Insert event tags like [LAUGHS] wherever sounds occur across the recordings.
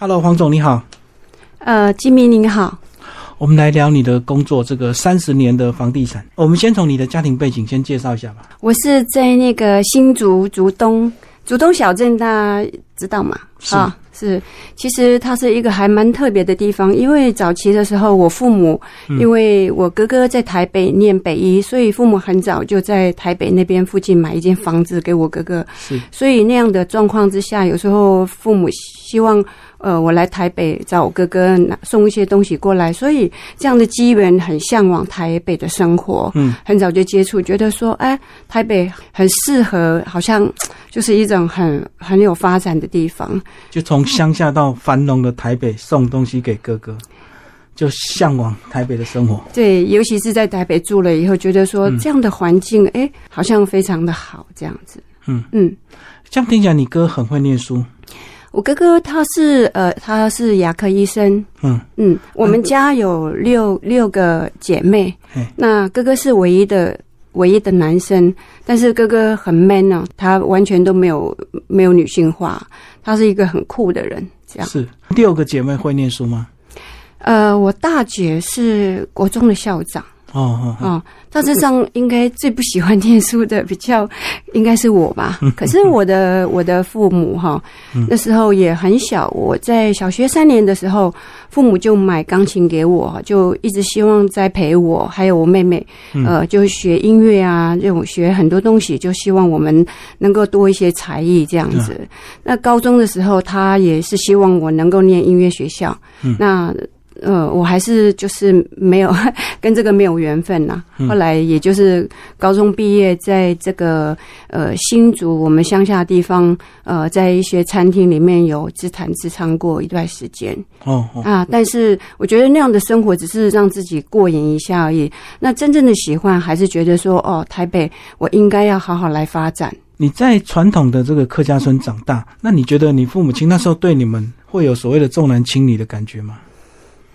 ，Hello，黄总你好。呃，金明您好。我们来聊你的工作，这个三十年的房地产。我们先从你的家庭背景先介绍一下吧。我是在那个新竹竹东竹东小镇，大家知道吗？是是，其实它是一个还蛮特别的地方，因为早期的时候，我父母因为我哥哥在台北念北医，所以父母很早就在台北那边附近买一间房子给我哥哥。是，所以那样的状况之下，有时候父母希望。呃，我来台北找我哥哥送一些东西过来，所以这样的机缘很向往台北的生活。嗯，很早就接触，觉得说，哎，台北很适合，好像就是一种很很有发展的地方。就从乡下到繁荣的台北送东西给哥哥，就向往台北的生活。对，尤其是在台北住了以后，觉得说这样的环境，哎，好像非常的好，这样子。嗯嗯，这样听起来你哥很会念书。我哥哥他是呃，他是牙科医生。嗯嗯，我们家有六六个姐妹，那哥哥是唯一的唯一的男生，但是哥哥很 man 呢，他完全都没有没有女性化，他是一个很酷的人。这样是六个姐妹会念书吗？呃，我大姐是国中的校长。哦哦哦，大致上应该最不喜欢念书的，比较应该是我吧。[LAUGHS] 可是我的我的父母哈，那时候也很小，我在小学三年的时候，父母就买钢琴给我，就一直希望栽培我，还有我妹妹，呃，就学音乐啊，这种学很多东西，就希望我们能够多一些才艺这样子。那高中的时候，他也是希望我能够念音乐学校。那呃，我还是就是没有 [LAUGHS] 跟这个没有缘分呐。后来也就是高中毕业，在这个呃新竹我们乡下地方，呃，在一些餐厅里面有自弹自唱过一段时间。哦啊，但是我觉得那样的生活只是让自己过瘾一下而已。那真正的喜欢，还是觉得说，哦，台北我应该要好好来发展。你在传统的这个客家村长大，那你觉得你父母亲那时候对你们会有所谓的重男轻女的感觉吗？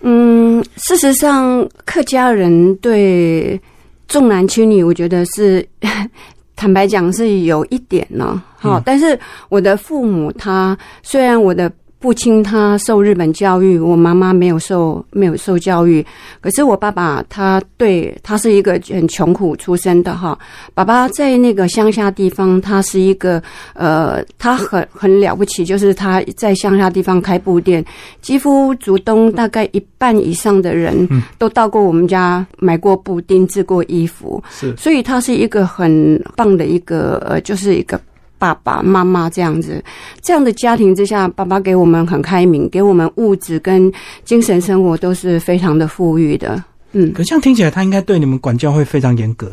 嗯，事实上，客家人对重男轻女，我觉得是 [LAUGHS] 坦白讲是有一点呢。好，但是我的父母他虽然我的。父亲他受日本教育，我妈妈没有受没有受教育。可是我爸爸他对他是一个很穷苦出身的哈。爸爸在那个乡下地方，他是一个呃，他很很了不起，就是他在乡下地方开布店，几乎竹东大概一半以上的人都到过我们家买过布、定制过衣服，是，所以他是一个很棒的一个呃，就是一个。爸爸妈妈这样子，这样的家庭之下，爸爸给我们很开明，给我们物质跟精神生活都是非常的富裕的。嗯，可这样听起来，他应该对你们管教会非常严格。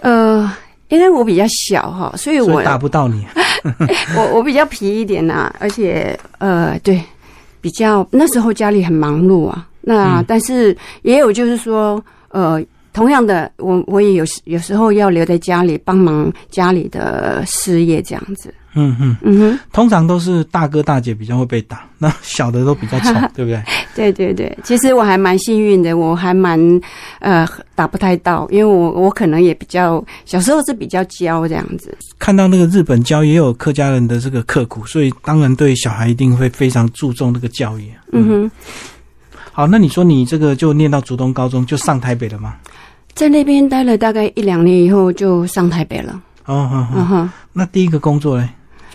呃，因为我比较小哈，所以我打不到你。[LAUGHS] 我我比较皮一点呐，而且呃，对，比较那时候家里很忙碌啊。那但是也有就是说，呃。同样的，我我也有有时候要留在家里帮忙家里的事业这样子。嗯嗯嗯哼，通常都是大哥大姐比较会被打，那小的都比较丑，[LAUGHS] 对不对？对对对，其实我还蛮幸运的，我还蛮呃打不太到，因为我我可能也比较小时候是比较娇这样子。看到那个日本教也有客家人的这个刻苦，所以当然对小孩一定会非常注重这个教育。嗯哼。好，那你说你这个就念到竹东高中就上台北了吗？在那边待了大概一两年以后，就上台北了。哦，嗯哼。那第一个工作呢？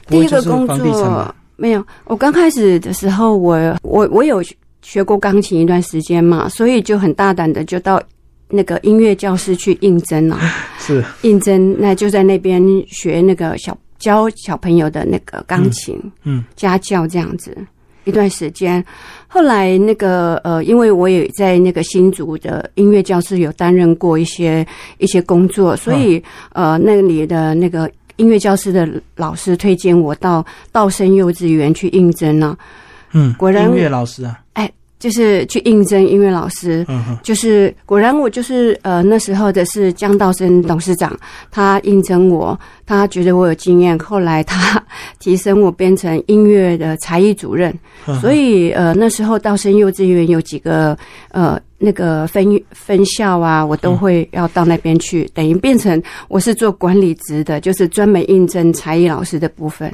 第一个工作没有。我刚开始的时候，我我我有学过钢琴一段时间嘛，所以就很大胆的就到那个音乐教室去应征了。[LAUGHS] 是应征，那就在那边学那个小教小朋友的那个钢琴，嗯，家教这样子。一段时间，后来那个呃，因为我也在那个新竹的音乐教室有担任过一些一些工作，所以呃，那里的那个音乐教室的老师推荐我到道生幼稚园去应征呢。嗯，果然音乐老师啊，哎。就是去应征音乐老师，就是果然我就是呃那时候的是江道生董事长，他应征我，他觉得我有经验，后来他提升我变成音乐的才艺主任，所以呃那时候道生幼稚园有几个呃那个分分校啊，我都会要到那边去，等于变成我是做管理职的，就是专门应征才艺老师的部分，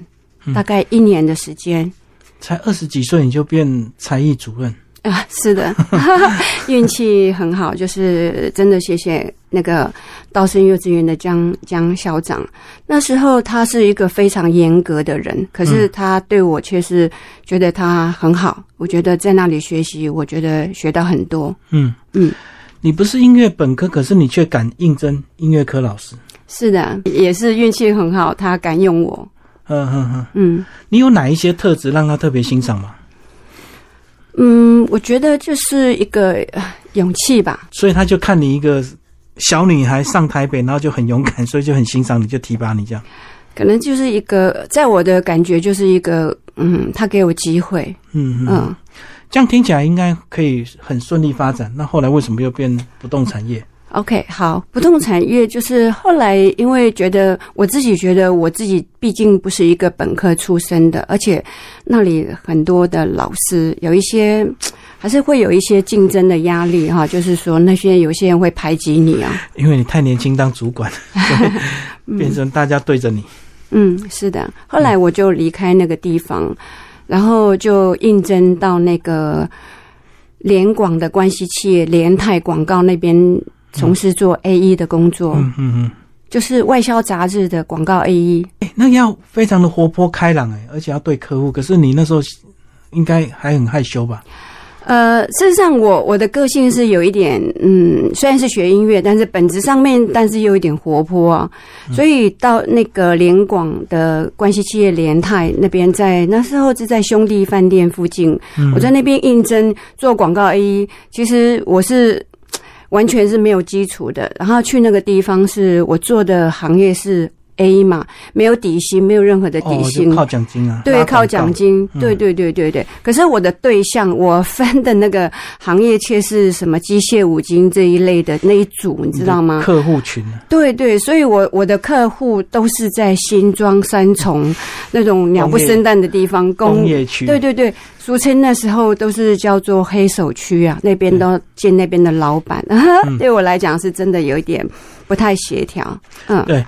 大概一年的时间。才二十几岁你就变才艺主任 [LAUGHS] 啊？是的，[LAUGHS] 运气很好，就是真的谢谢那个道生幼稚园的江江校长。那时候他是一个非常严格的人，可是他对我却是觉得他很好。我觉得在那里学习，我觉得学到很多。嗯嗯，你不是音乐本科，可是你却敢应征音乐科老师。是的，也是运气很好，他敢用我。嗯嗯嗯嗯，你有哪一些特质让他特别欣赏吗？嗯，我觉得就是一个勇气吧。所以他就看你一个小女孩上台北，然后就很勇敢，所以就很欣赏你，就提拔你这样。可能就是一个，在我的感觉就是一个，嗯，他给我机会。嗯嗯，这样听起来应该可以很顺利发展。那后来为什么又变不动产业？OK，好，不动产业就是后来因为觉得我自己觉得我自己毕竟不是一个本科出身的，而且那里很多的老师有一些还是会有一些竞争的压力哈，就是说那些有些人会排挤你啊，因为你太年轻当主管，[LAUGHS] 变成大家对着你。嗯，是的。后来我就离开那个地方，然后就应征到那个联广的关系企业联泰广告那边。从事做 A E 的工作，嗯嗯嗯，就是外销杂志的广告 A E。哎，那要非常的活泼开朗哎，而且要对客户。可是你那时候应该还很害羞吧？呃，事实上，我我的个性是有一点，嗯，虽然是学音乐，但是本质上面，但是又有点活泼啊。所以到那个联广的关系企业联泰那边，在那时候是在兄弟饭店附近，我在那边应征做广告 A E。其实我是。完全是没有基础的，然后去那个地方是我做的行业是 A 嘛，没有底薪，没有任何的底薪，靠奖金啊，对，靠奖金，对对对对对。可是我的对象，我分的那个行业却是什么机械五金这一类的那一组，你知道吗？客户群，对对，所以我我的客户都是在新庄三重那种鸟不生蛋的地方，工业区，对对对。俗称那时候都是叫做黑手区啊，那边都见那边的老板，[LAUGHS] 对我来讲是真的有一点不太协调。嗯，对，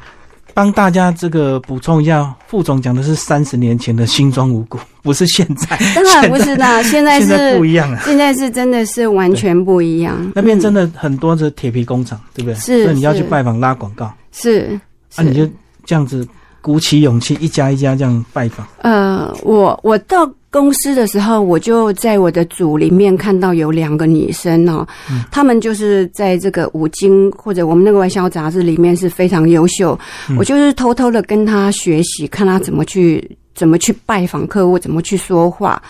帮大家这个补充一下，副总讲的是三十年前的新庄五股，[LAUGHS] 不是现在。[LAUGHS] 当然不是的，现在是不一样啊，现在是真的是完全不一样。那边真的很多的铁皮工厂，对不对？是，所以你要去拜访拉广告，是，那，你就这样子鼓起勇气，一家一家这样拜访。呃，我我到。公司的时候，我就在我的组里面看到有两个女生哦，她们就是在这个五金或者我们那个外销杂志里面是非常优秀，我就是偷偷的跟她学习，看她怎么去怎么去拜访客户，怎么去说话。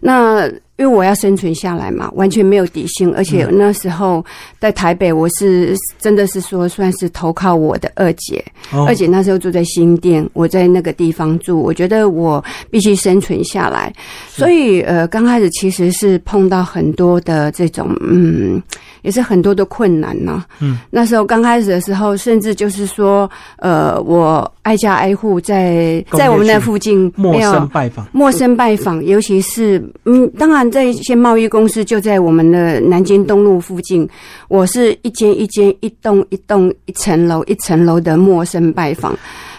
那因为我要生存下来嘛，完全没有底薪，而且那时候在台北，我是真的是说算是投靠我的二姐，二姐那时候住在新店，我在那个地方住，我觉得我必须生存下来，所以呃，刚开始其实是碰到很多的这种嗯。也是很多的困难呢。嗯，那时候刚开始的时候，甚至就是说，呃，我挨家挨户在在我们那附近陌生拜访，陌生拜访，尤其是嗯，当然在一些贸易公司就在我们的南京东路附近，我是一间一间、一栋一栋、一层楼一层楼的陌生拜访。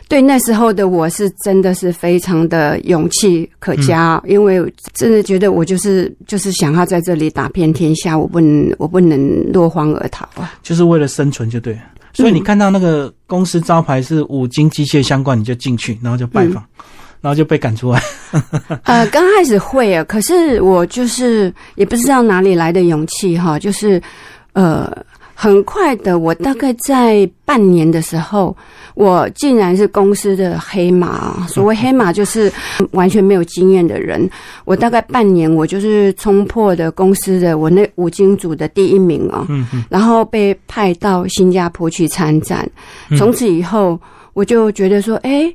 对那时候的我是真的是非常的勇气可嘉，因为真的觉得我就是就是想要在这里打遍天下，我不能我不能落荒而逃啊！就是为了生存就对。所以你看到那个公司招牌是五金机械相关，你就进去，然后就拜访，然后就被赶出来。[LAUGHS] 呃，刚开始会啊，可是我就是也不知道哪里来的勇气哈，就是呃。很快的，我大概在半年的时候，我竟然是公司的黑马。所谓 [LAUGHS] 黑马，就是完全没有经验的人。我大概半年，我就是冲破的公司的我那五金组的第一名啊。嗯嗯。然后被派到新加坡去参战。从此以后，我就觉得说，哎。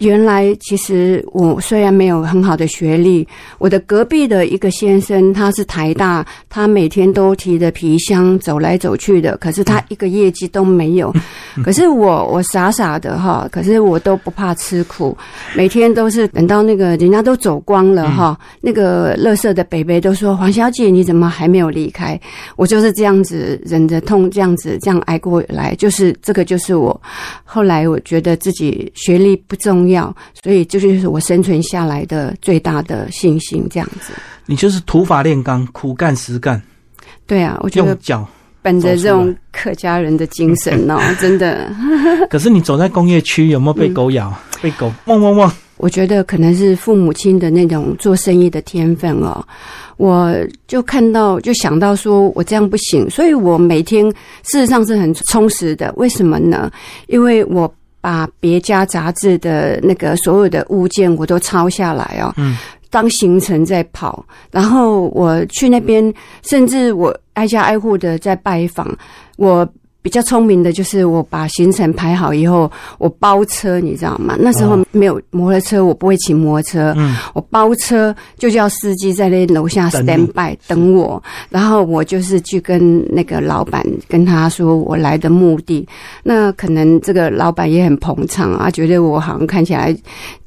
原来其实我虽然没有很好的学历，我的隔壁的一个先生他是台大，他每天都提着皮箱走来走去的，可是他一个业绩都没有。[LAUGHS] 可是我我傻傻的哈，可是我都不怕吃苦，每天都是等到那个人家都走光了哈，那个乐色的北北都说黄小姐你怎么还没有离开？我就是这样子忍着痛这样子这样挨过来，就是这个就是我后来我觉得自己学历不重。要，所以这就是我生存下来的最大的信心。这样子，你就是土法炼钢，苦干实干。对啊，我觉得脚。本着这种客家人的精神哦，[LAUGHS] 真的。可是你走在工业区，有没有被狗咬？被狗汪汪汪？我觉得可能是父母亲的那种做生意的天分哦。我就看到，就想到说我这样不行，所以我每天事实上是很充实的。为什么呢？因为我把别家杂志的那个所有的物件我都抄下来哦。嗯。当行程在跑，然后我去那边，甚至我挨家挨户的在拜访我。比较聪明的就是我把行程排好以后，我包车，你知道吗？那时候没有摩托车，我不会骑摩托车。嗯，我包车就叫司机在那楼下 stand by 等我，然后我就是去跟那个老板跟他说我来的目的。那可能这个老板也很捧场啊，觉得我好像看起来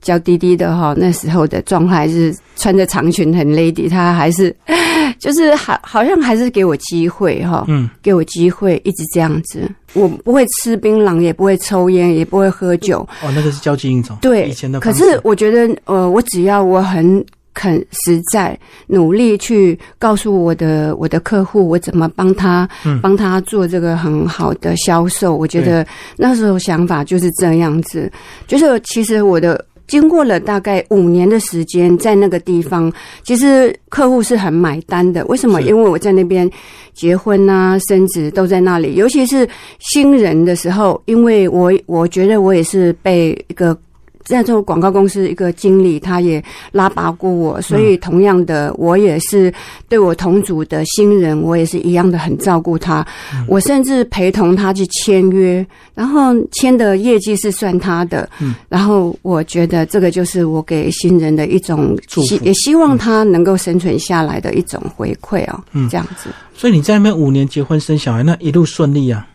娇滴滴的哈。那时候的状态是穿着长裙很 lady，他还是 [LAUGHS] 就是好好像还是给我机会哈，嗯，给我机会一直这样。子，我不会吃槟榔，也不会抽烟，也不会喝酒。哦，那个是交际应酬。对，以前的。可是我觉得，呃，我只要我很肯实在，努力去告诉我的我的客户，我怎么帮他，帮他做这个很好的销售。我觉得那时候想法就是这样子，就是其实我的。经过了大概五年的时间，在那个地方，其实客户是很买单的。为什么？因为我在那边结婚啊、生子都在那里，尤其是新人的时候，因为我我觉得我也是被一个。在做广告公司一个经理，他也拉拔过我，所以同样的，我也是对我同组的新人，我也是一样的很照顾他。我甚至陪同他去签约，然后签的业绩是算他的。嗯，然后我觉得这个就是我给新人的一种希，也希望他能够生存下来的一种回馈哦。嗯，这样子。所以你在那边五年结婚生小孩，那一路顺利啊。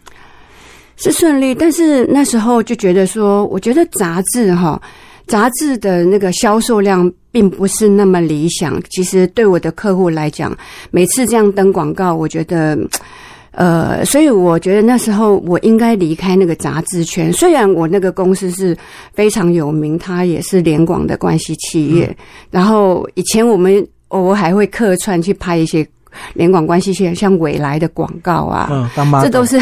是顺利，但是那时候就觉得说，我觉得杂志哈，杂志的那个销售量并不是那么理想。其实对我的客户来讲，每次这样登广告，我觉得，呃，所以我觉得那时候我应该离开那个杂志圈。虽然我那个公司是非常有名，它也是联广的关系企业。然后以前我们偶尔还会客串去拍一些联广关系企业，像未来的广告啊，嗯，这都是。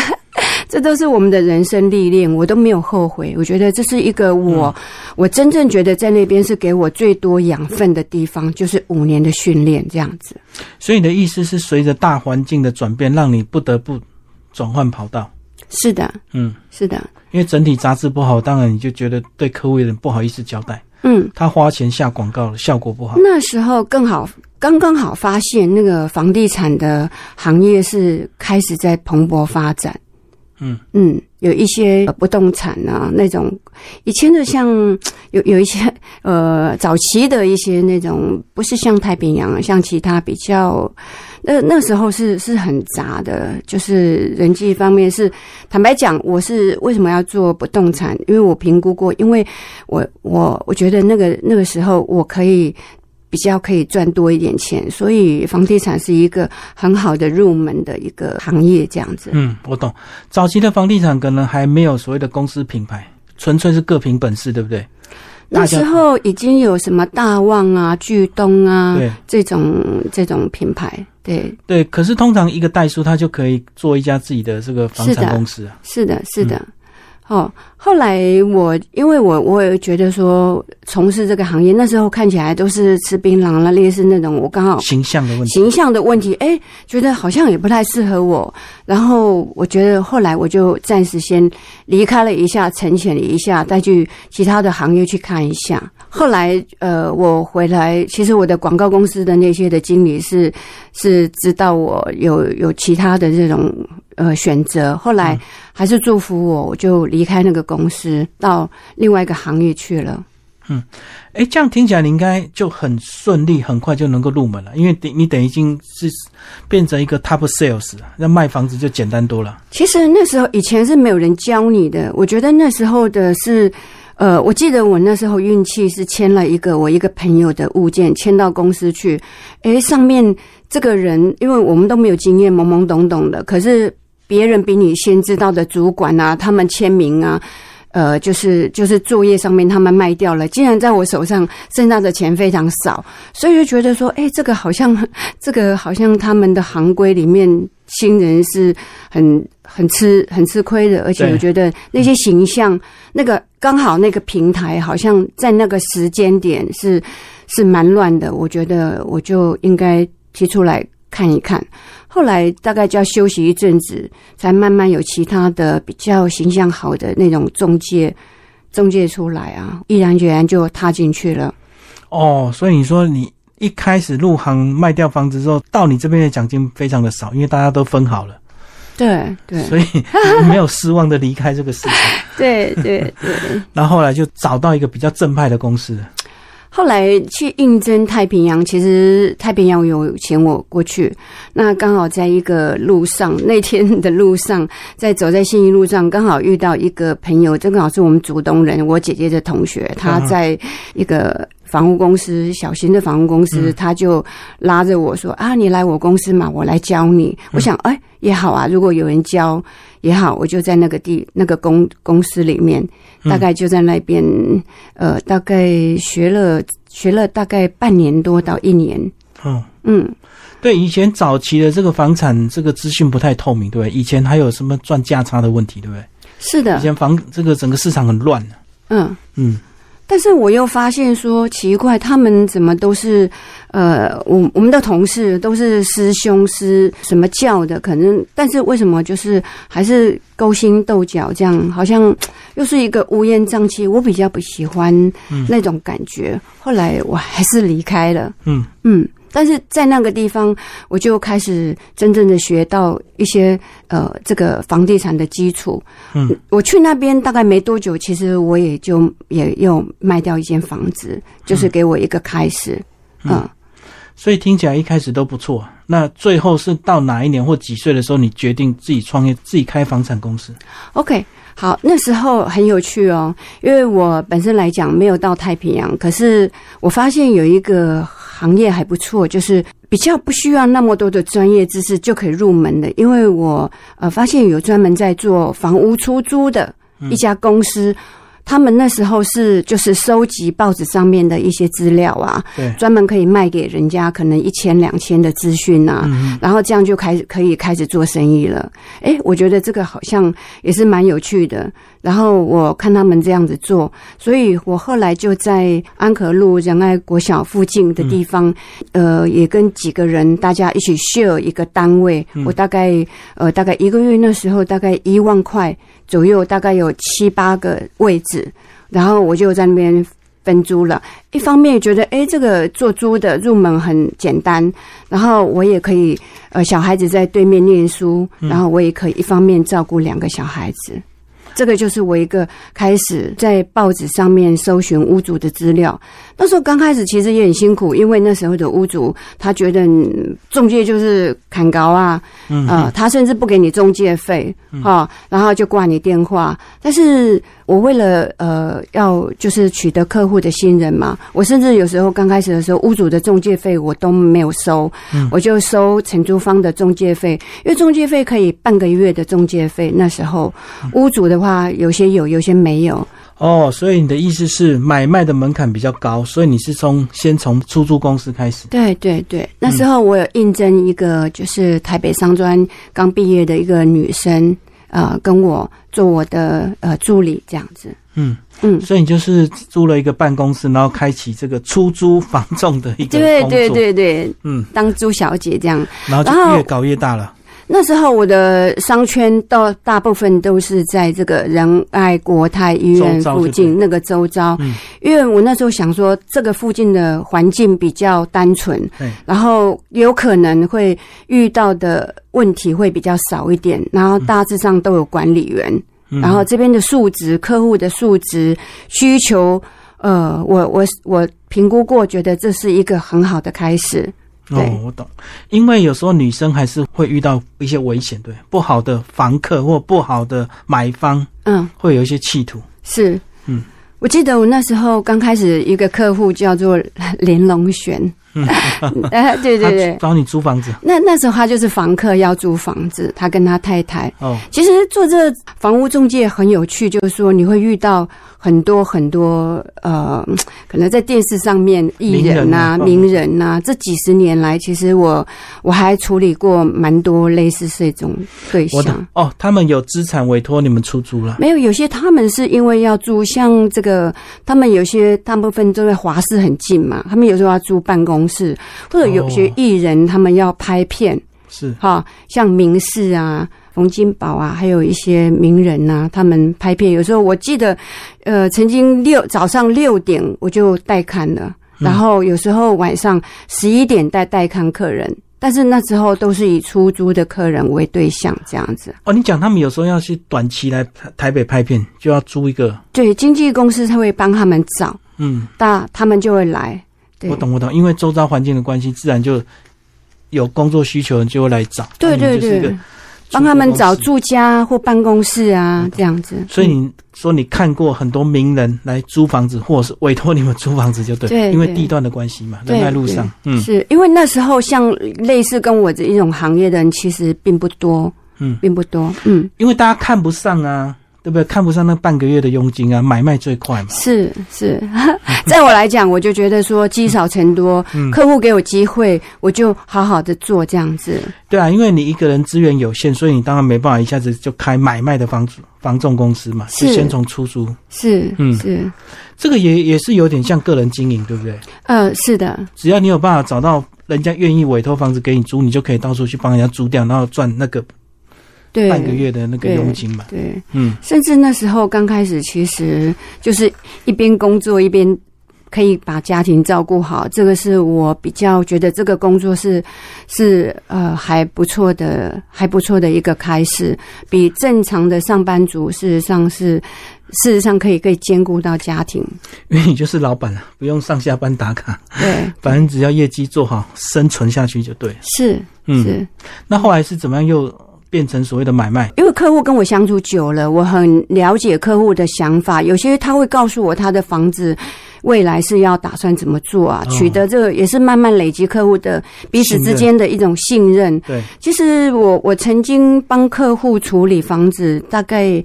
这都是我们的人生历练，我都没有后悔。我觉得这是一个我，我真正觉得在那边是给我最多养分的地方，就是五年的训练这样子。所以你的意思是，随着大环境的转变，让你不得不转换跑道？是的，嗯，是的。因为整体杂志不好，当然你就觉得对客户有点不好意思交代。嗯，他花钱下广告了效果不好。那时候更好，刚刚好发现那个房地产的行业是开始在蓬勃发展。嗯嗯，有一些不动产啊，那种以前的像有有一些呃早期的一些那种，不是像太平洋，像其他比较，那那时候是是很杂的，就是人际方面是坦白讲，我是为什么要做不动产？因为我评估过，因为我我我觉得那个那个时候我可以。比较可以赚多一点钱，所以房地产是一个很好的入门的一个行业，这样子。嗯，我懂。早期的房地产可能还没有所谓的公司品牌，纯粹是各凭本事，对不对？那时候已经有什么大旺啊、巨东啊，对这种这种品牌，对对。可是通常一个代书，他就可以做一家自己的这个房产公司啊。是的，是的。哦，后来我因为我我也觉得说从事这个行业，那时候看起来都是吃槟榔了，类似那种我刚好形象的问题，形象的问题，哎，觉得好像也不太适合我。然后我觉得后来我就暂时先离开了一下，沉潜了一下，再去其他的行业去看一下。后来呃，我回来，其实我的广告公司的那些的经理是是知道我有有其他的这种。呃，选择后来还是祝福我，我就离开那个公司，到另外一个行业去了。嗯，哎，这样听起来你应该就很顺利，很快就能够入门了，因为等你等于已经是变成一个 top sales，那卖房子就简单多了。其实那时候以前是没有人教你的，我觉得那时候的是，呃，我记得我那时候运气是签了一个我一个朋友的物件，签到公司去，哎，上面这个人，因为我们都没有经验，懵懵懂懂的，可是。别人比你先知道的主管啊，他们签名啊，呃，就是就是作业上面他们卖掉了，竟然在我手上剩下的钱非常少，所以就觉得说，哎，这个好像这个好像他们的行规里面新人是很很吃很吃亏的，而且我觉得那些形象，那个刚好那个平台好像在那个时间点是是蛮乱的，我觉得我就应该提出来看一看。后来大概就要休息一阵子，才慢慢有其他的比较形象好的那种中介中介出来啊，毅然决然就踏进去了。哦，所以你说你一开始入行卖掉房子之后，到你这边的奖金非常的少，因为大家都分好了，对对所以你 [LAUGHS] 没有失望的离开这个市场。对对对。然后后来就找到一个比较正派的公司。后来去应征太平洋，其实太平洋有请我过去，那刚好在一个路上，那天的路上，在走在信义路上，刚好遇到一个朋友，正好是我们竹东人，我姐姐的同学，他在一个房屋公司，小型的房屋公司，他就拉着我说：“啊，你来我公司嘛，我来教你。”我想，哎，也好啊，如果有人教也好，我就在那个地那个公公司里面，大概就在那边，呃，大概学了学了大概半年多到一年，嗯，嗯，对，以前早期的这个房产这个资讯不太透明，对不对？以前还有什么赚价差的问题，对不对？是的，以前房这个整个市场很乱嗯。嗯，但是我又发现说奇怪，他们怎么都是，呃，我我们的同事都是师兄师什么教的，可能，但是为什么就是还是勾心斗角这样，好像又是一个乌烟瘴气，我比较不喜欢那种感觉。后来我还是离开了，嗯嗯。但是在那个地方，我就开始真正的学到一些呃，这个房地产的基础。嗯，我去那边大概没多久，其实我也就也又卖掉一间房子，就是给我一个开始。嗯，所以听起来一开始都不错。那最后是到哪一年或几岁的时候，你决定自己创业，自己开房产公司？OK，好，那时候很有趣哦，因为我本身来讲没有到太平洋，可是我发现有一个行业还不错，就是比较不需要那么多的专业知识就可以入门的，因为我呃发现有专门在做房屋出租的一家公司。他们那时候是就是收集报纸上面的一些资料啊，对，专门可以卖给人家可能一千两千的资讯啊，嗯然后这样就开始可以开始做生意了。哎，我觉得这个好像也是蛮有趣的。然后我看他们这样子做，所以我后来就在安可路仁爱国小附近的地方，呃，也跟几个人大家一起 share 一个单位。我大概呃大概一个月那时候大概一万块左右，大概有七八个位置，然后我就在那边。分租了，一方面觉得哎，这个做租的入门很简单，然后我也可以，呃，小孩子在对面念书，然后我也可以一方面照顾两个小孩子。这个就是我一个开始在报纸上面搜寻屋主的资料。那时候刚开始其实也很辛苦，因为那时候的屋主他觉得嗯中介就是砍高啊，嗯呃，他甚至不给你中介费哈、然后就挂你电话。但是我为了呃要就是取得客户的信任嘛，我甚至有时候刚开始的时候，屋主的中介费我都没有收，我就收承租方的中介费，因为中介费可以半个月的中介费。那时候屋主的话有些有，有些没有。哦，所以你的意思是买卖的门槛比较高，所以你是从先从出租公司开始。对对对，那时候我有应征一个就是台北商专刚毕业的一个女生，呃，跟我做我的呃助理这样子。嗯嗯，所以你就是租了一个办公室，然后开启这个出租房仲的一个。对对对对，嗯，当租小姐这样。然后就越搞越大了。那时候我的商圈到大部分都是在这个仁爱国泰医院附近那个周遭，嗯。因为我那时候想说这个附近的环境比较单纯，然后有可能会遇到的问题会比较少一点，然后大致上都有管理员，嗯。然后这边的数值、客户的数值、需求，呃，我我我评估过，觉得这是一个很好的开始。对。哦，我懂，因为有时候女生还是会遇到一些危险，对，不好的房客或不好的买方嗯，会有一些企图。是，嗯，我记得我那时候刚开始一个客户叫做连龙璇，呃，对对。对，找你租房子。那那时候他就是房客要租房子，他跟他太太。哦，其实做这房屋中介很有趣，就是说你会遇到很多很多呃，可能在电视上面艺人呐、名人啊名人呐、这几十年来，其实我我还处理过蛮多类似这种对象。哦，他们有资产委托你们出租了，没有，有些他们是因为要租，像这个，他们有些大部分都在华视很近嘛，他们有时候要租办公室，或者有些哦艺人他们要拍片，是哈，像明视啊、冯金宝啊，还有一些名人呐、他们拍片，有时候我记得，呃，曾经六早上六点我就带看了，然后有时候晚上十一点带带看客人。但是那时候都是以出租的客人为对象，这样子。哦。你讲他们有时候要去短期来台台北拍片，就要租一个，对，经纪公司他会帮他们找，嗯，那他们就会来。对。我懂我懂，因为周遭环境的关系，自然就有工作需求人就会来找，对对对，帮他们找住家或办公室啊，这样子。所以你说你看过很多名人来租房子，或者是委托你们租房子，就对，因为地段的关系嘛，对人在路上，嗯。是因为那时候像类似跟我这一种行业的人，其实并不多，嗯，并不多，嗯，因为大家看不上啊，对不对？看不上那半个月的佣金啊，买卖最快嘛，是是，[LAUGHS] 在我来讲，我就觉得说积少成多，嗯。客户给我机会，我就好好的做这样子。对啊，因为你一个人资源有限，所以你当然没办法一下子就开买卖的房子房仲公司嘛，是。就先从出租，是嗯。是，这个也也是有点像个人经营，对不对？呃，是的，只要你有办法找到人家愿意委托房子给你租，你就可以到处去帮人家租掉，然后赚那个对，半个月的那个佣金嘛。对。嗯，甚至那时候刚开始，其实就是一边工作一边可以把家庭照顾好，这个是我比较觉得这个工作是是呃还不错的，还不错的一个开始，比正常的上班族事实上是事实上可以可以兼顾到家庭。因为你就是老板了，[LAUGHS] 不用上下班打卡，对，反正只要业绩做好，生存下去就对了。是嗯，是。那后来是怎么样又变成所谓的买卖？因为客户跟我相处久了，我很了解客户的想法。有些他会告诉我他的房子未来是要打算怎么做啊，哦取得这个也是慢慢累积客户的彼此之间的一种信任。对，其实我我曾经帮客户处理房子，大概。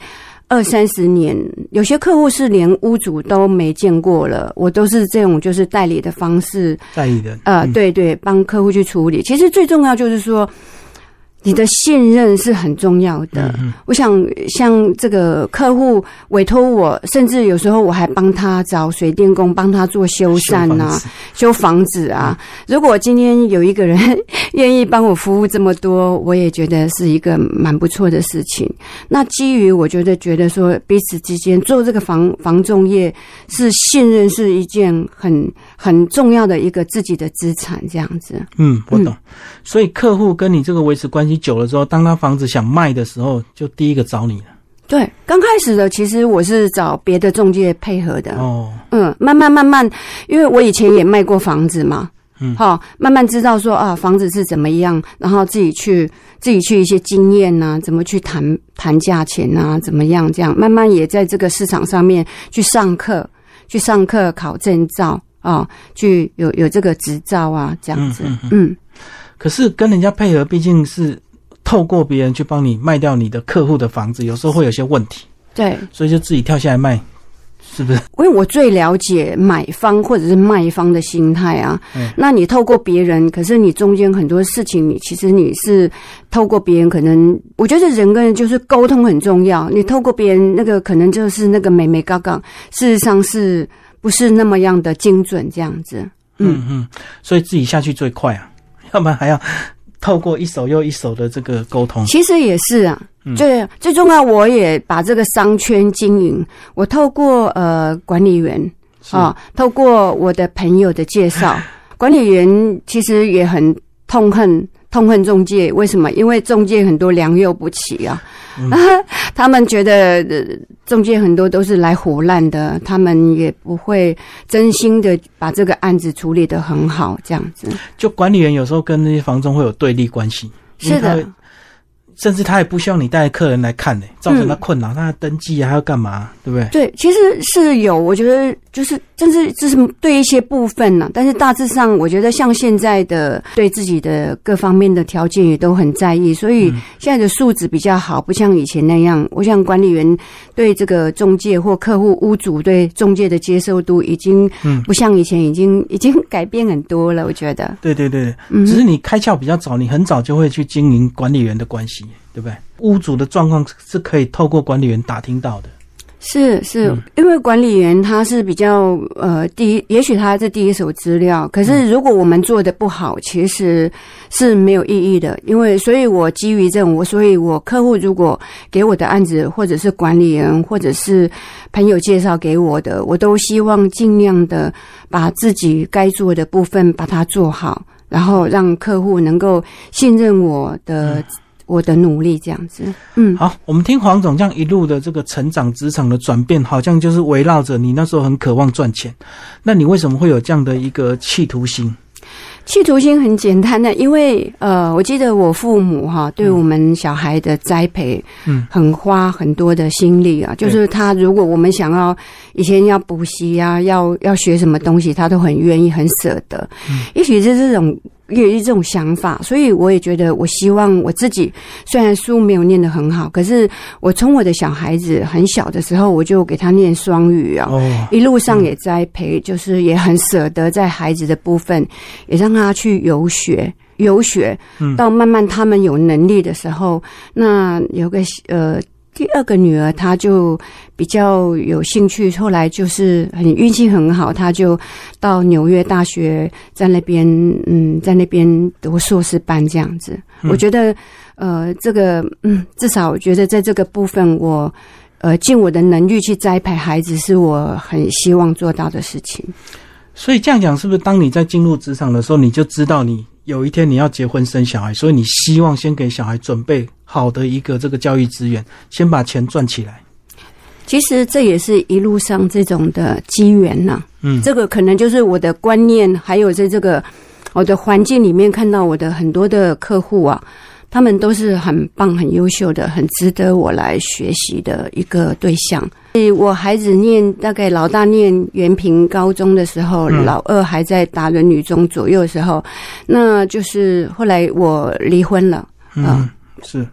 二三十年，有些客户是连屋主都没见过了，我都是这种就是代理的方式，在意的。呃，嗯，对对，帮客户去处理。其实最重要就是说，你的信任是很重要的。嗯我想，像这个客户委托我，甚至有时候我还帮他找水电工，帮他做修缮呐、修房子修房子啊。如果今天有一个人 [LAUGHS] 愿意帮我服务这么多，我也觉得是一个蛮不错的事情。那基于我觉得觉得说彼此之间做这个房房仲业是信任是一件很很重要的一个自己的资产，这样子。嗯，我懂。所以客户跟你这个维持关系久了之后，当他房子想卖的时候，就第一个找你了。对，刚开始的其实我是找别的中介配合的，哦，嗯，慢慢慢慢，因为我以前也卖过房子嘛，嗯好，慢慢知道说啊，房子是怎么样，然后自己去自己去一些经验呐、怎么去谈谈价钱呐、怎么样这样，慢慢也在这个市场上面去上课，去上课考证照啊，去有有这个执照啊，这样子，嗯嗯嗯可是跟人家配合，毕竟是透过别人去帮你卖掉你的客户的房子，有时候会有些问题，对，所以就自己跳下来卖，是不是？因为我最了解买方或者是卖方的心态啊。嗯那你透过别人，可是你中间很多事情，你其实你是透过别人，可能我觉得人跟人就是沟通很重要。你透过别人那个，可能就是那个美美嘎嘎，事实上是不是那么样的精准这样子？嗯。嗯。嗯，所以自己下去最快啊，[LAUGHS] 要不然还要透过一手又一手的这个沟通。其实也是啊，嗯。最最重要，我也把这个商圈经营，我透过呃管理员是。啊，透过我的朋友的介绍，[LAUGHS] 管理员其实也很痛恨痛恨中介，为什么？因为中介很多良莠不齐啊，嗯 [LAUGHS] 他们觉得、呃、中介很多都是来胡烂的，他们也不会真心的把这个案子处理得很好，这样子。就管理员有时候跟那些房东会有对立关系，是的甚至他也不希望你带客人来看呢、造成他困扰，他要登记啊，还要干嘛，对不对？对，其实是有，我觉得就是，甚至这是对一些部分呢、但是大致上，我觉得像现在的对自己的各方面的条件也都很在意，所以现在的素质比较好，不像以前那样。我想管理员对这个中介或客户屋主对中介的接受度已经嗯不像以前，已经 [LAUGHS] 已经改变很多了。我觉得，对对对，嗯只是你开窍比较早，你很早就会去经营管理员的关系，对不对？屋主的状况是可以透过管理员打听到的。是是，嗯因为管理员他是比较呃第一，也许他是第一手资料，可是如果我们做的不好，其实是没有意义的。因为所以，我基于这种，我所以我客户如果给我的案子，或者是管理员，或者是朋友介绍给我的，我都希望尽量的把自己该做的部分把它做好，然后让客户能够信任我的、我的努力，这样子。嗯。好，我们听黄总这样一路的这个成长、职场的转变，好像就是围绕着你那时候很渴望赚钱。那你为什么会有这样的一个企图心？企图心很简单的，因为呃，我记得我父母哈对我们小孩的栽培，嗯，很花很多的心力啊。就是他如果我们想要以前要补习啊，要要学什么东西，他都很愿意、很舍得。嗯也许是这种。也有这种想法，所以我也觉得，我希望我自己虽然书没有念得很好，可是我从我的小孩子很小的时候，我就给他念双语啊，哦，一路上也栽培，就是也很舍得在孩子的部分，也让他去游学。游学嗯，到慢慢他们有能力的时候，那有个呃第二个女儿，她就比较有兴趣，后来就是很运气很好，她就到纽约大学在那边嗯在那边读硕士班这样子。嗯我觉得呃这个嗯至少我觉得在这个部分我。呃，尽我的能力去栽培孩子，是我很希望做到的事情。所以这样讲，是不是当你在进入职场的时候，你就知道你有一天你要结婚生小孩，所以你希望先给小孩准备好的一个这个教育资源，先把钱赚起来。其实这也是一路上这种的机缘呐、嗯，这个可能就是我的观念，还有在这个我的环境里面看到我的很多的客户啊，他们都是很棒、很优秀的，很值得我来学习的一个对象。所以我孩子念大概老大念原平高中的时候，嗯老二还在达人女中左右的时候，那就是后来我离婚了。嗯，是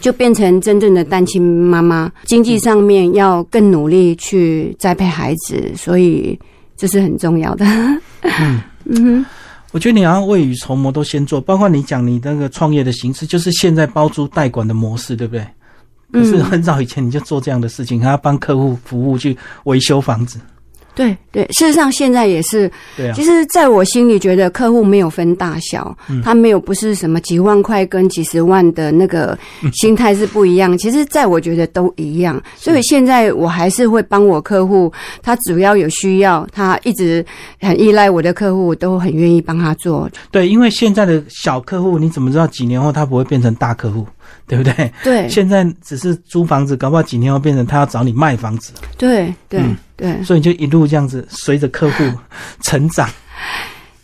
就变成真正的单亲妈妈，经济上面要更努力去栽培孩子，所以这是很重要的。嗯。嗯哼，我觉得你好像未雨绸缪都先做，包括你讲你那个创业的形式，就是现在包租代管的模式，对不对？可是嗯很早以前你就做这样的事情，还要帮客户服务去维修房子，对对，事实上现在也是，对啊。其，实在我心里觉得客户没有分大小，嗯。他没有不是什么几万块跟几十万的那个心态是不一样。其实，在我觉得都一样，所以现在我还是会帮我客户，他只要有需要，他一直很依赖我的客户，我都很愿意帮他做。对，因为现在的小客户，你怎么知道几年后他不会变成大客户，对不对？对现在只是租房子，搞不好几年后变成他要找你卖房子，对对嗯对。所以就一路这样子随着客户成长。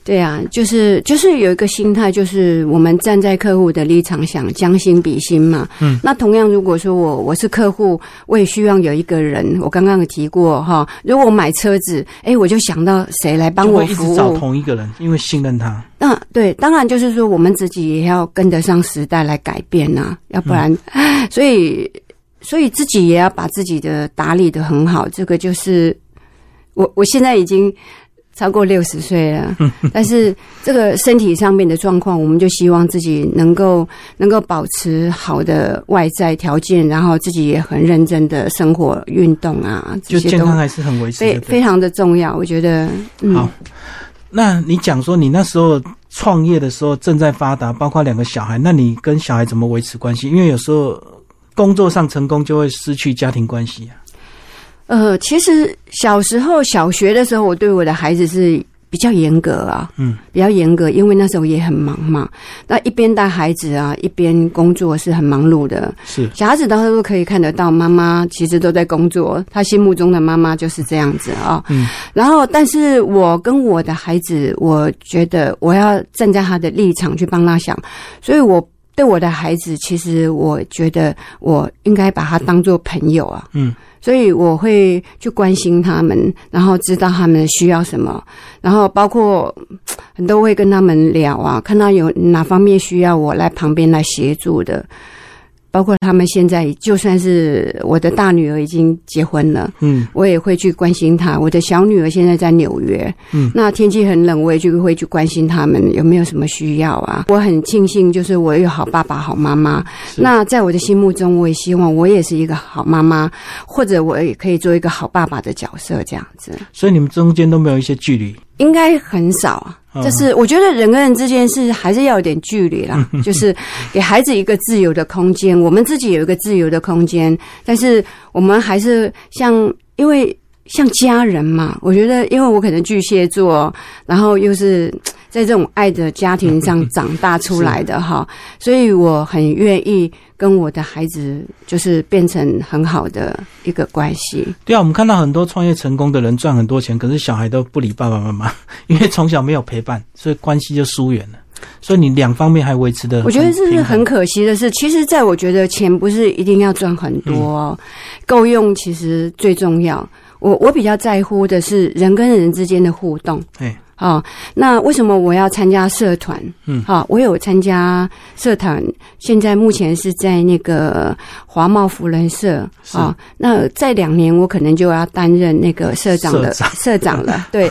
对啊，就是就是有一个心态，就是我们站在客户的立场想将心比心嘛。嗯，那同样，如果说我我是客户，我也希望有一个人，我刚刚有提过哈，如果我买车子，哎，我就想到谁来帮我服直找。同一个人，因为信任他。那对，当然就是说我们自己也要跟得上时代来改变呐、要不然，[LAUGHS] 所以所以自己也要把自己的打理的很好。这个就是我我现在已经超过六十岁了，[LAUGHS] 但是这个身体上面的状况，我们就希望自己能够能够保持好的外在条件，然后自己也很认真的生活、运动啊，这些都就健康还是很维持非常的重要。我觉得，嗯，好，那你讲说你那时候创业的时候正在发达，包括两个小孩，那你跟小孩怎么维持关系？因为有时候工作上成功就会失去家庭关系啊。呃，其实小时候小学的时候，我对我的孩子是比较严格啊，嗯，比较严格，因为那时候也很忙嘛。那一边带孩子啊，一边工作是很忙碌的。是，小孩子到时都可以看得到，妈妈其实都在工作，他心目中的妈妈就是这样子啊。嗯，然后，但是我跟我的孩子，我觉得我要站在他的立场去帮他想，所以我对我的孩子，其实我觉得我应该把他当做朋友啊。嗯，所以我会去关心他们，然后知道他们需要什么，然后包括很多会跟他们聊啊，看到有哪方面需要我来旁边来协助的。包括他们现在，就算是我的大女儿已经结婚了，嗯我也会去关心她。我的小女儿现在在纽约，嗯，那天气很冷，我也就会去关心他们有没有什么需要啊。我很庆幸，就是我有好爸爸、好妈妈。那在我的心目中，我也希望我也是一个好妈妈，或者我也可以做一个好爸爸的角色，这样子所以你们中间都没有一些距离。应该很少啊。嗯就是我觉得人跟人之间是还是要有点距离啦，[LAUGHS] 就是给孩子一个自由的空间，我们自己有一个自由的空间，但是我们还是像因为像家人嘛，我觉得因为我可能巨蟹座，然后又是在这种爱的家庭上长大出来的哈，[LAUGHS] 所以我很愿意跟我的孩子就是变成很好的一个关系。对啊，我们看到很多创业成功的人赚很多钱，可是小孩都不理爸爸妈妈，[LAUGHS] 因为从小没有陪伴，所以关系就疏远了。所以你两方面还维持的，我觉得这是很可惜的事。其实，在我觉得钱不是一定要赚很多、哦，够用其实最重要。我我比较在乎的是人跟人之间的互动。哎，哦，那为什么我要参加社团？嗯好、我有参加社团，现在目前是在那个华茂福人社是啊、那在两年我可能就要担任那个社长的社长了。[LAUGHS] 对，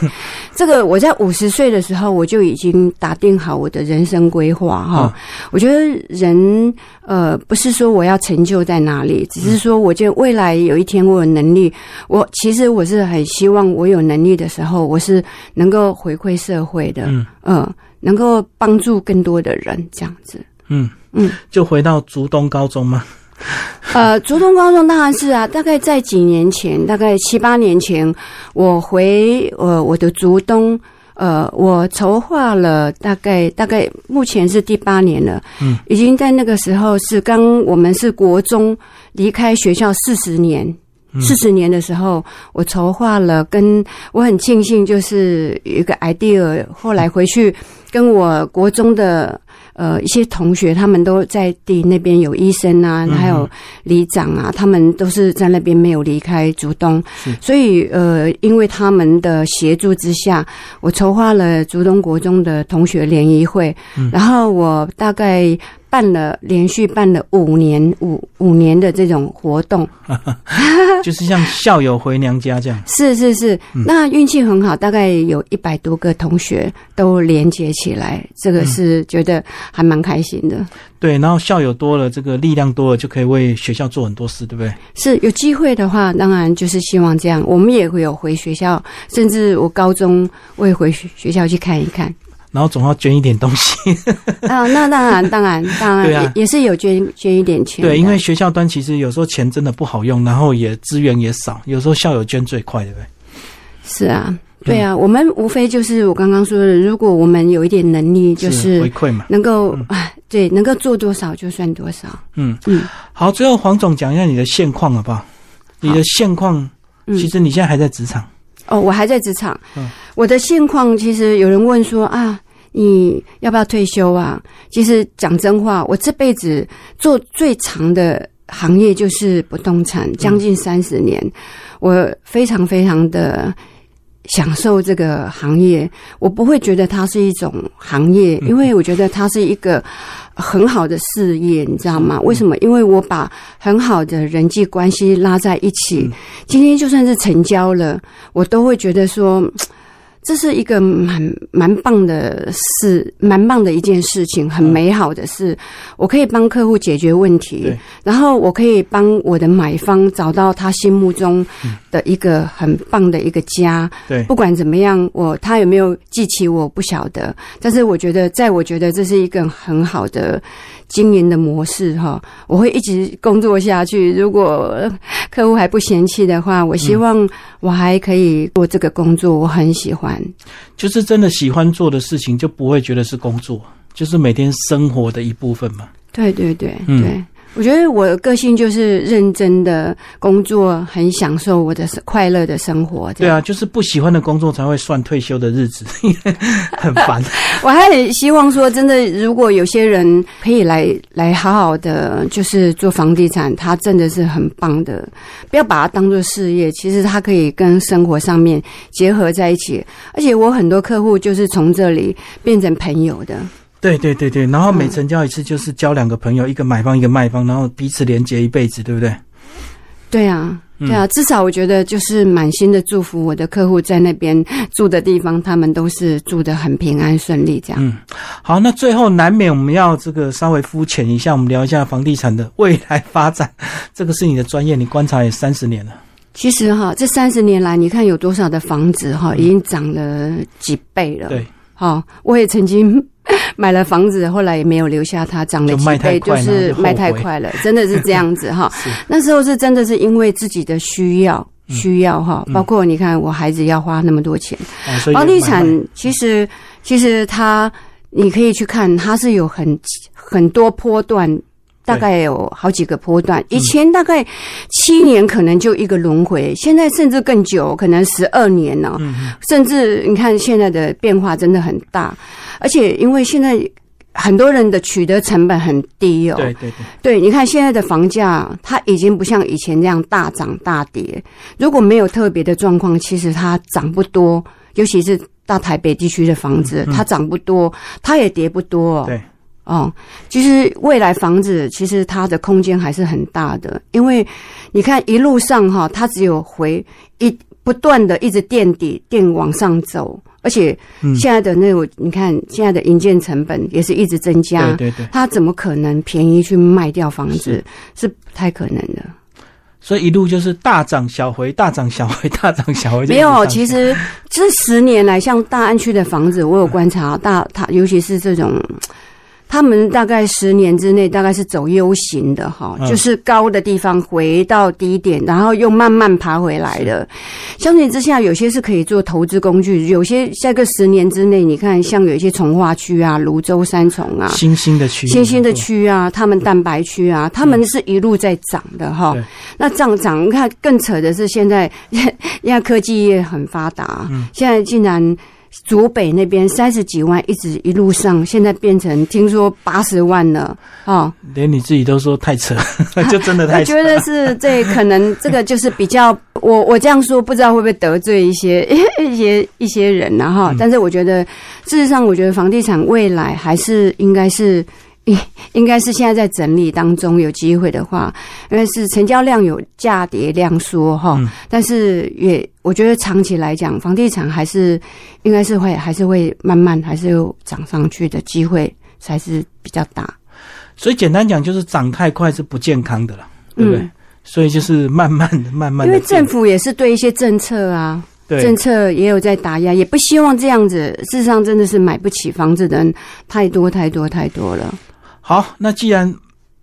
这个我在五十岁的时候我就已经打定好我的人生规划哈。我觉得人呃不是说我要成就在哪里，只是说我觉得未来有一天我有能力，我其实我是很希望我有能力的时候，我是能够回馈社会的，嗯呃，能够帮助更多的人这样子。嗯嗯，就回到竹东高中吗。[LAUGHS] 呃，竹东高中当然是啊，大概在几年前，大概七八年前，我回呃我的竹东，呃，我筹划了大概大概目前是第八年了，嗯，已经在那个时候是刚我们是国中离开学校四十年。四十年的时候，我筹划了跟我很庆幸，就是有一个 idea，后来回去跟我国中的呃一些同学，他们都在地那边有医生啊，还有里长啊，他们都是在那边没有离开竹东，所以呃，因为他们的协助之下，我筹划了竹东国中的同学联谊会，然后我大概。办了连续办了五年五五年的这种活动，[LAUGHS] 就是像校友回娘家这样。[LAUGHS] 是是是，那运气很好，大概有一百多个同学都连接起来，这个是觉得还蛮开心的。对，然后校友多了，这个力量多了，就可以为学校做很多事，对不对？是有机会的话，当然就是希望这样。我们也会有回学校，甚至我高中我也回学学校去看一看。然后总要捐一点东西。[LAUGHS] 啊，那当然当然当然对啊也也是有捐捐一点钱的。对，因为学校端其实有时候钱真的不好用，然后也资源也少，有时候校友捐最快，对不对？是啊，对啊，我们无非就是我刚刚说的，如果我们有一点能力，就是回馈嘛。能够啊，对，能够做多少就算多少。嗯嗯好，最后黄总讲一下你的现况好不好？你的现况，嗯其实你现在还在职场。哦，我还在职场。嗯我的现况其实有人问说啊，你要不要退休啊？其实讲真话，我这辈子做最长的行业就是不动产，将近三十年，我非常非常的。享受这个行业，我不会觉得它是一种行业，因为我觉得它是一个很好的事业，你知道吗？为什么？因为我把很好的人际关系拉在一起，今天就算是成交了，我都会觉得说，[TSK] 这是一个蛮蛮棒的事，蛮棒的一件事情，很美好的事。我可以帮客户解决问题，然后我可以帮我的买方找到他心目中的一个很棒的一个家。对，不管怎么样，我他有没有记起我不晓得，但是我觉得，在我觉得这是一个很好的经营的模式哈，我会一直工作下去。如果呃客户还不嫌弃的话，我希望我还可以做这个工作，我很喜欢。就是真的喜欢做的事情，就不会觉得是工作，就是每天生活的一部分嘛。对对对嗯对，我觉得我的个性就是认真的工作，很享受我的快乐的生活。对啊，就是不喜欢的工作才会算退休的日子，[LAUGHS] 很烦。[LAUGHS] 我还很希望说，真的，如果有些人可以来来好好的，就是做房地产，他真的是很棒的。不要把它当做事业，其实它可以跟生活上面结合在一起。而且我很多客户就是从这里变成朋友的。对对对对，然后每成交一次就是交两个朋友，一个买方一个卖方，然后彼此连接一辈子，对不对？对啊，对啊，至少我觉得就是满心的祝福我的客户在那边住的地方，他们都是住的很平安顺利这样。嗯，好，那最后难免我们要这个稍微肤浅一下，我们聊一下房地产的未来发展。这个是你的专业，你观察也三十年了。其实哈，这三十年来，你看有多少的房子哈，已经涨了几倍了。对，好，我也曾经。[LAUGHS] 买了房子，后来也没有留下它，涨了几倍，就是卖太快了，真的是这样子 [LAUGHS] 哈。那时候是真的是因为自己的需要，需要哈，包括你看我孩子要花那么多钱，房地产其实其实它你可以去看，它是有很很多波段。大概有好几个波段，以前大概七年可能就一个轮回，现在甚至更久，可能十二年了。甚至你看现在的变化真的很大，而且因为现在很多人的取得成本很低哦。对对对，对，你看现在的房价，它已经不像以前那样大涨大跌。如果没有特别的状况，其实它涨不多，尤其是大台北地区的房子，它涨不多，它也跌不多。对。哦，其实未来房子其实它的空间还是很大的，因为你看一路上哈，它只有回一不断的一直垫底垫往上走，而且现在的那种你看现在的营建成本也是一直增加，对对，它怎么可能便宜去卖掉房子？是不太可能的。所以一路就是大涨小回，大涨小回，大涨小回。没有，其实这十年来，像大安区的房子，我有观察，大它尤其是这种。他们大概十年之内，大概是走 U 型的哈，就是高的地方回到低点，然后又慢慢爬回来的。相比之下，有些是可以做投资工具，有些下个十年之内，你看像有一些从化区啊、泸州三重啊、新兴的区、新兴的区啊，他们蛋白区啊，他们是一路在涨的哈。那涨涨，你看更扯的是现在，[LAUGHS] 因为科技业很发达，现在竟然。竹北那边三十几万，一直一路上，现在变成听说八十万了哦，连你自己都说太扯，[LAUGHS] 就真的太。我觉得是这可能这个就是比较，我我这样说不知道会不会得罪一些 [LAUGHS] 一些一些人呢哈？但是我觉得事实上，我觉得房地产未来还是应该是。应 [LAUGHS] 应该是现在在整理当中，有机会的话，因为是成交量有价跌量缩哈，但是也我觉得长期来讲，房地产还是应该是会还是会慢慢还是有涨上去的机会才是比较大。所以简单讲，就是涨太快是不健康的了，对不对？所以就是慢慢的、慢慢的。因为政府也是对一些政策啊，政策也有在打压，也不希望这样子。事实上，真的是买不起房子的人太多太多太多了。好，那既然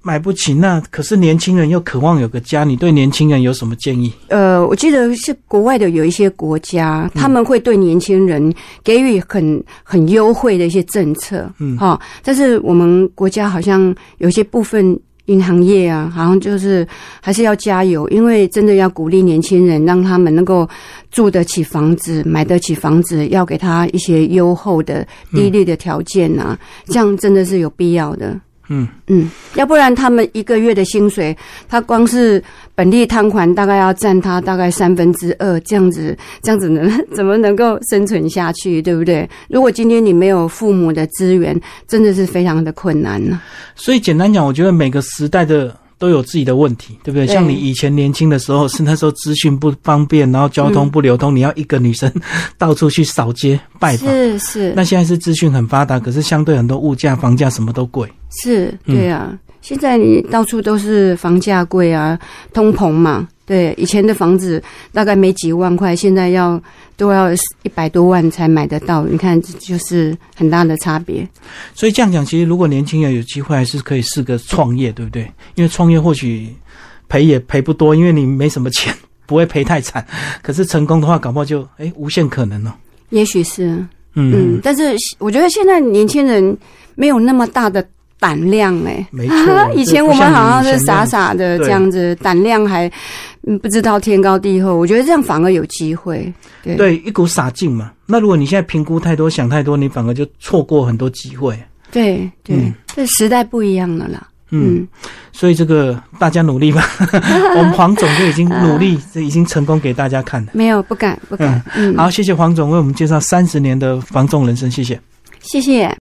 买不起，那可是年轻人又渴望有个家，你对年轻人有什么建议？呃，我记得是国外的有一些国家，他们会对年轻人给予很很优惠的一些政策，嗯，哈。但是我们国家好像有些部分银行业啊，好像就是还是要加油，因为真的要鼓励年轻人，让他们能够住得起房子，买得起房子，要给他一些优厚的低利的条件啊，这样真的是有必要的。嗯嗯，要不然他们一个月的薪水，他光是本地摊款大概要占他大概三分之二，这样子，这样子能 [LAUGHS] 怎么能够生存下去，对不对？如果今天你没有父母的资源，真的是非常的困难呢。所以简单讲，我觉得每个时代的。都有自己的问题，对不对？像你以前年轻的时候，是那时候资讯不方便，然后交通不流通，你要一个女生 [LAUGHS] 到处去扫街拜访。是是。那现在是资讯很发达，可是相对很多物价、房价什么都贵。是，对啊。现在你到处都是房价贵啊，通膨嘛。对，以前的房子大概没几万块，现在要都要一百多万才买得到。你看，就是很大的差别。所以这样讲，其实如果年轻人有机会，还是可以试个创业，对不对？因为创业或许赔也赔不多，因为你没什么钱，[LAUGHS] 不会赔太惨。可是成功的话，搞不好就哎无限可能哦。也许是，嗯，但是我觉得现在年轻人没有那么大的。胆量哎，没错 [LAUGHS] 以前我们好像是傻傻的对这样子，胆量还嗯不知道天高地厚。我觉得这样反而有机会。对对一股傻劲嘛。那如果你现在评估太多、想太多，你反而就错过很多机会。对对嗯，这时代不一样了啦。嗯，所以这个大家努力吧。[LAUGHS] 我们黄总就已经努力，这 [LAUGHS] 已经成功给大家看了。没有不敢不敢。嗯，好，谢谢黄总为我们介绍三十年的防重人生，谢谢。谢谢。